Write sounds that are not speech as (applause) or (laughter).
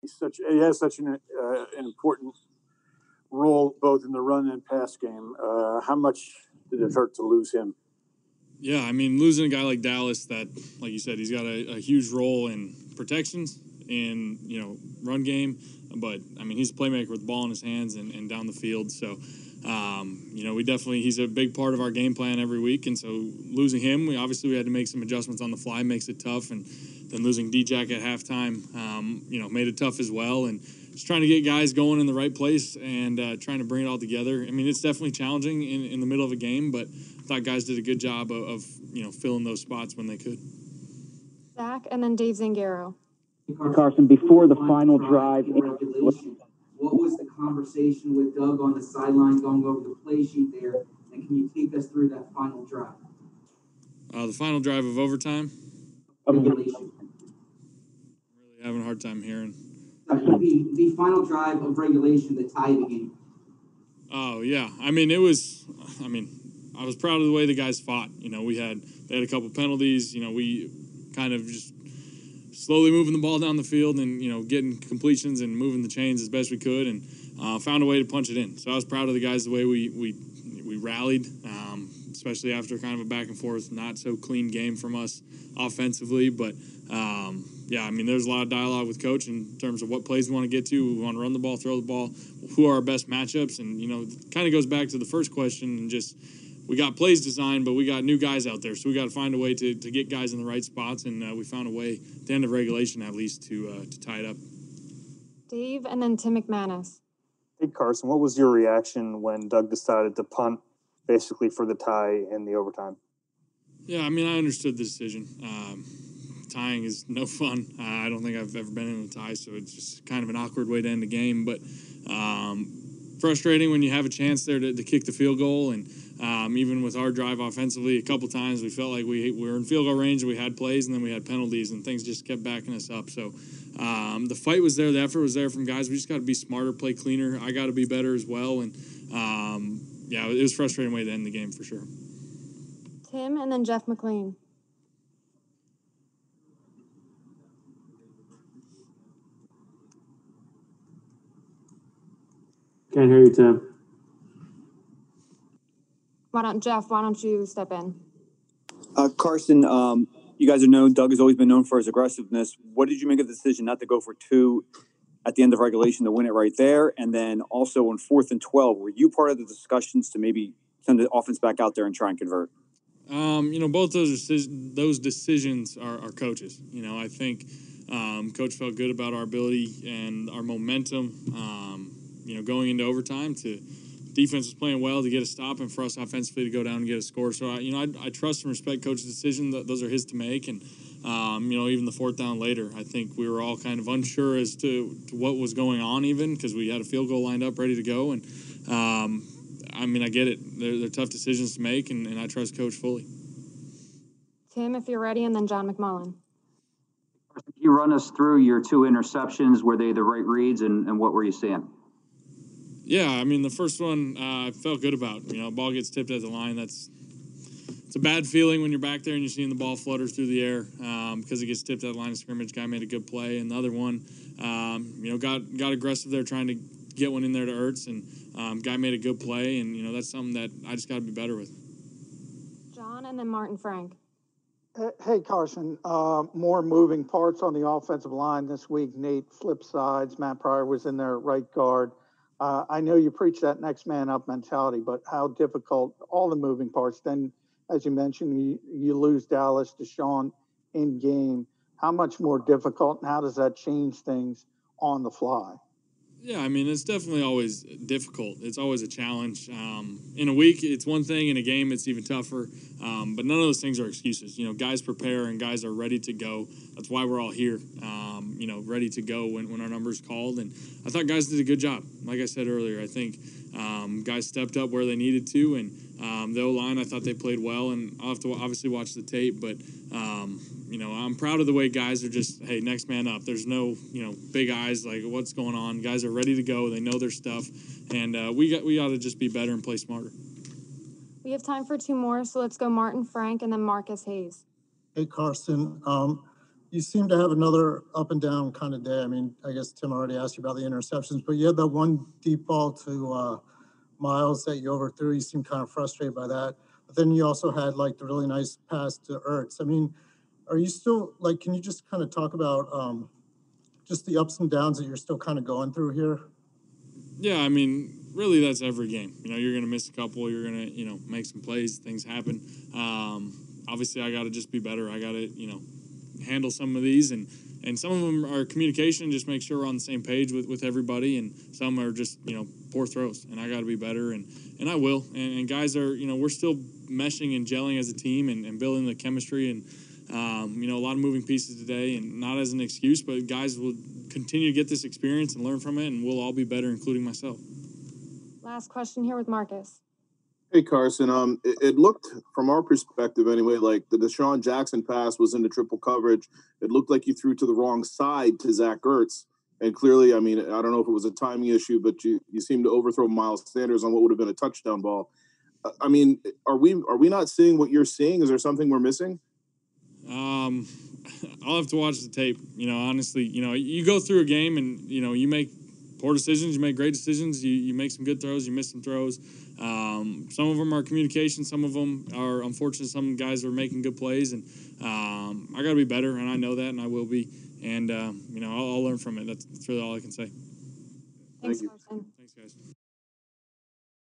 He's such he has such an uh, an important role both in the run and pass game. Uh, how much did it hurt to lose him? Yeah, I mean, losing a guy like Dallas, that, like you said, he's got a, a huge role in protections, in you know, run game. But I mean, he's a playmaker with the ball in his hands and, and down the field. So, um, you know, we definitely he's a big part of our game plan every week. And so, losing him, we obviously we had to make some adjustments on the fly, makes it tough. And then losing D-Jack at halftime, um, you know, made it tough as well. And just trying to get guys going in the right place and uh, trying to bring it all together. I mean, it's definitely challenging in, in the middle of a game, but I thought guys did a good job of, of you know filling those spots when they could. Zach, and then Dave Zangaro. Carson, before the final drive, in regulation, what was the conversation with Doug on the sideline going over the play sheet there? And can you take us through that final drive? Uh, the final drive of overtime. Regulation. Really having a hard time hearing. The, the final drive of regulation that tied the game. Oh yeah, I mean it was. I mean, I was proud of the way the guys fought. You know, we had they had a couple penalties. You know, we kind of just slowly moving the ball down the field and you know getting completions and moving the chains as best we could and uh, found a way to punch it in. So I was proud of the guys the way we we we rallied, um, especially after kind of a back and forth, not so clean game from us offensively, but. Um, yeah, I mean, there's a lot of dialogue with coach in terms of what plays we want to get to. We want to run the ball, throw the ball. Who are our best matchups? And you know, kind of goes back to the first question and just we got plays designed, but we got new guys out there, so we got to find a way to, to get guys in the right spots. And uh, we found a way at the end of regulation, at least, to uh, to tie it up. Dave, and then Tim McManus. Hey Carson, what was your reaction when Doug decided to punt, basically for the tie in the overtime? Yeah, I mean, I understood the decision. Um, tying is no fun. Uh, I don't think I've ever been in a tie, so it's just kind of an awkward way to end the game. But um, frustrating when you have a chance there to, to kick the field goal. And um, even with our drive offensively, a couple times we felt like we, we were in field goal range, we had plays, and then we had penalties, and things just kept backing us up. So um, the fight was there, the effort was there from guys. We just got to be smarter, play cleaner. I got to be better as well. And um, yeah, it was a frustrating way to end the game for sure. Tim, and then Jeff McLane. Can't hear you, Tim. Why don't Jeff? Why don't you step in? Uh, Carson, um, you guys are known. Doug has always been known for his aggressiveness. What did you make of the decision not to go for two at the end of regulation to win it right there? And then also on fourth and twelve, were you part of the discussions to maybe send the offense back out there and try and convert? Um, you know, both those decisions, those decisions are, are coaches. You know, I think um, coach felt good about our ability and our momentum. Um, you know, going into overtime to defense was playing well to get a stop and for us offensively to go down and get a score. So, I, you know, I, I trust and respect coach's decision. That those are his to make. And, um, you know, even the fourth down later, I think we were all kind of unsure as to, to what was going on even because we had a field goal lined up ready to go. And, um, I mean, I get it. They're, they're tough decisions to make, and, and I trust coach fully. Tim, if you're ready, and then John McMullen. Can you run us through your two interceptions? Were they the right reads, and, and what were you seeing? Yeah, I mean the first one uh, I felt good about. You know, ball gets tipped at the line. That's it's a bad feeling when you're back there and you're seeing the ball flutter through the air um, because it gets tipped at the line of scrimmage. Guy made a good play, and the other one, um, you know, got got aggressive there trying to get one in there to Ertz, and um, guy made a good play, and you know that's something that I just got to be better with. John, and then Martin Frank. Hey, Carson, uh, more moving parts on the offensive line this week. Nate flip sides. Matt Pryor was in there at right guard. Uh, I know you preach that next man up mentality, but how difficult all the moving parts. Then, as you mentioned, you, you lose Dallas, DeSean in game. How much more difficult, and how does that change things on the fly? Yeah, I mean, it's definitely always difficult. It's always a challenge. Um, in a week, it's one thing. In a game, it's even tougher. Um, but none of those things are excuses. You know, guys prepare and guys are ready to go. That's why we're all here. Um, you know, ready to go when, when our number's called. And I thought guys did a good job. Like I said earlier, I think um, guys stepped up where they needed to. And um, the O line, I thought they played well. And I'll have to obviously watch the tape. But, um, you know, I'm proud of the way guys are just, hey, next man up. There's no, you know, big eyes like what's going on. Guys are ready to go. They know their stuff. And uh, we got we got to just be better and play smarter. We have time for two more, so let's go Martin Frank and then Marcus Hayes. Hey, Carson. Um, you seem to have another up and down kind of day. I mean, I guess Tim already asked you about the interceptions, but you had that one deep ball to, uh, Miles that you overthrew. You seemed kind of frustrated by that. But then you also had like the really nice pass to Ertz. I mean, are you still, like, can you just kind of talk about, um, just the ups and downs that you're still kind of going through here? Yeah, I mean, really, that's every game. You know, you're gonna miss a couple. You're gonna, you know, make some plays. Things happen. Um, obviously, I got to just be better. I got to, you know, handle some of these, and and some of them are communication. Just make sure we're on the same page with with everybody, and some are just, you know, poor throws. And I got to be better, and and I will. And, and guys are, you know, we're still meshing and gelling as a team, and, and building the chemistry and. Um, you know, a lot of moving pieces today, and not as an excuse, but guys will continue to get this experience and learn from it, and we'll all be better, including myself. Last question here with Marcus. Hey Carson, um, it, it looked from our perspective anyway, like the DeSean Jackson pass was into triple coverage. It looked like you threw to the wrong side to Zach Ertz, and clearly, I mean, I don't know if it was a timing issue, but you you seemed to overthrow Miles Sanders on what would have been a touchdown ball. Uh, I mean, are we are we not seeing what you're seeing? Is there something we're missing? Um, (laughs) I'll have to watch the tape. You know, honestly, you know, you go through a game and you know you make poor decisions, you make great decisions, you, you make some good throws, you miss some throws. Um, some of them are communication, some of them are unfortunate. Some guys are making good plays, and um, I got to be better, and I know that, and I will be. And um, you know, I'll, I'll learn from it. That's, that's really all I can say. Thanks, you. Carson. Thanks, guys.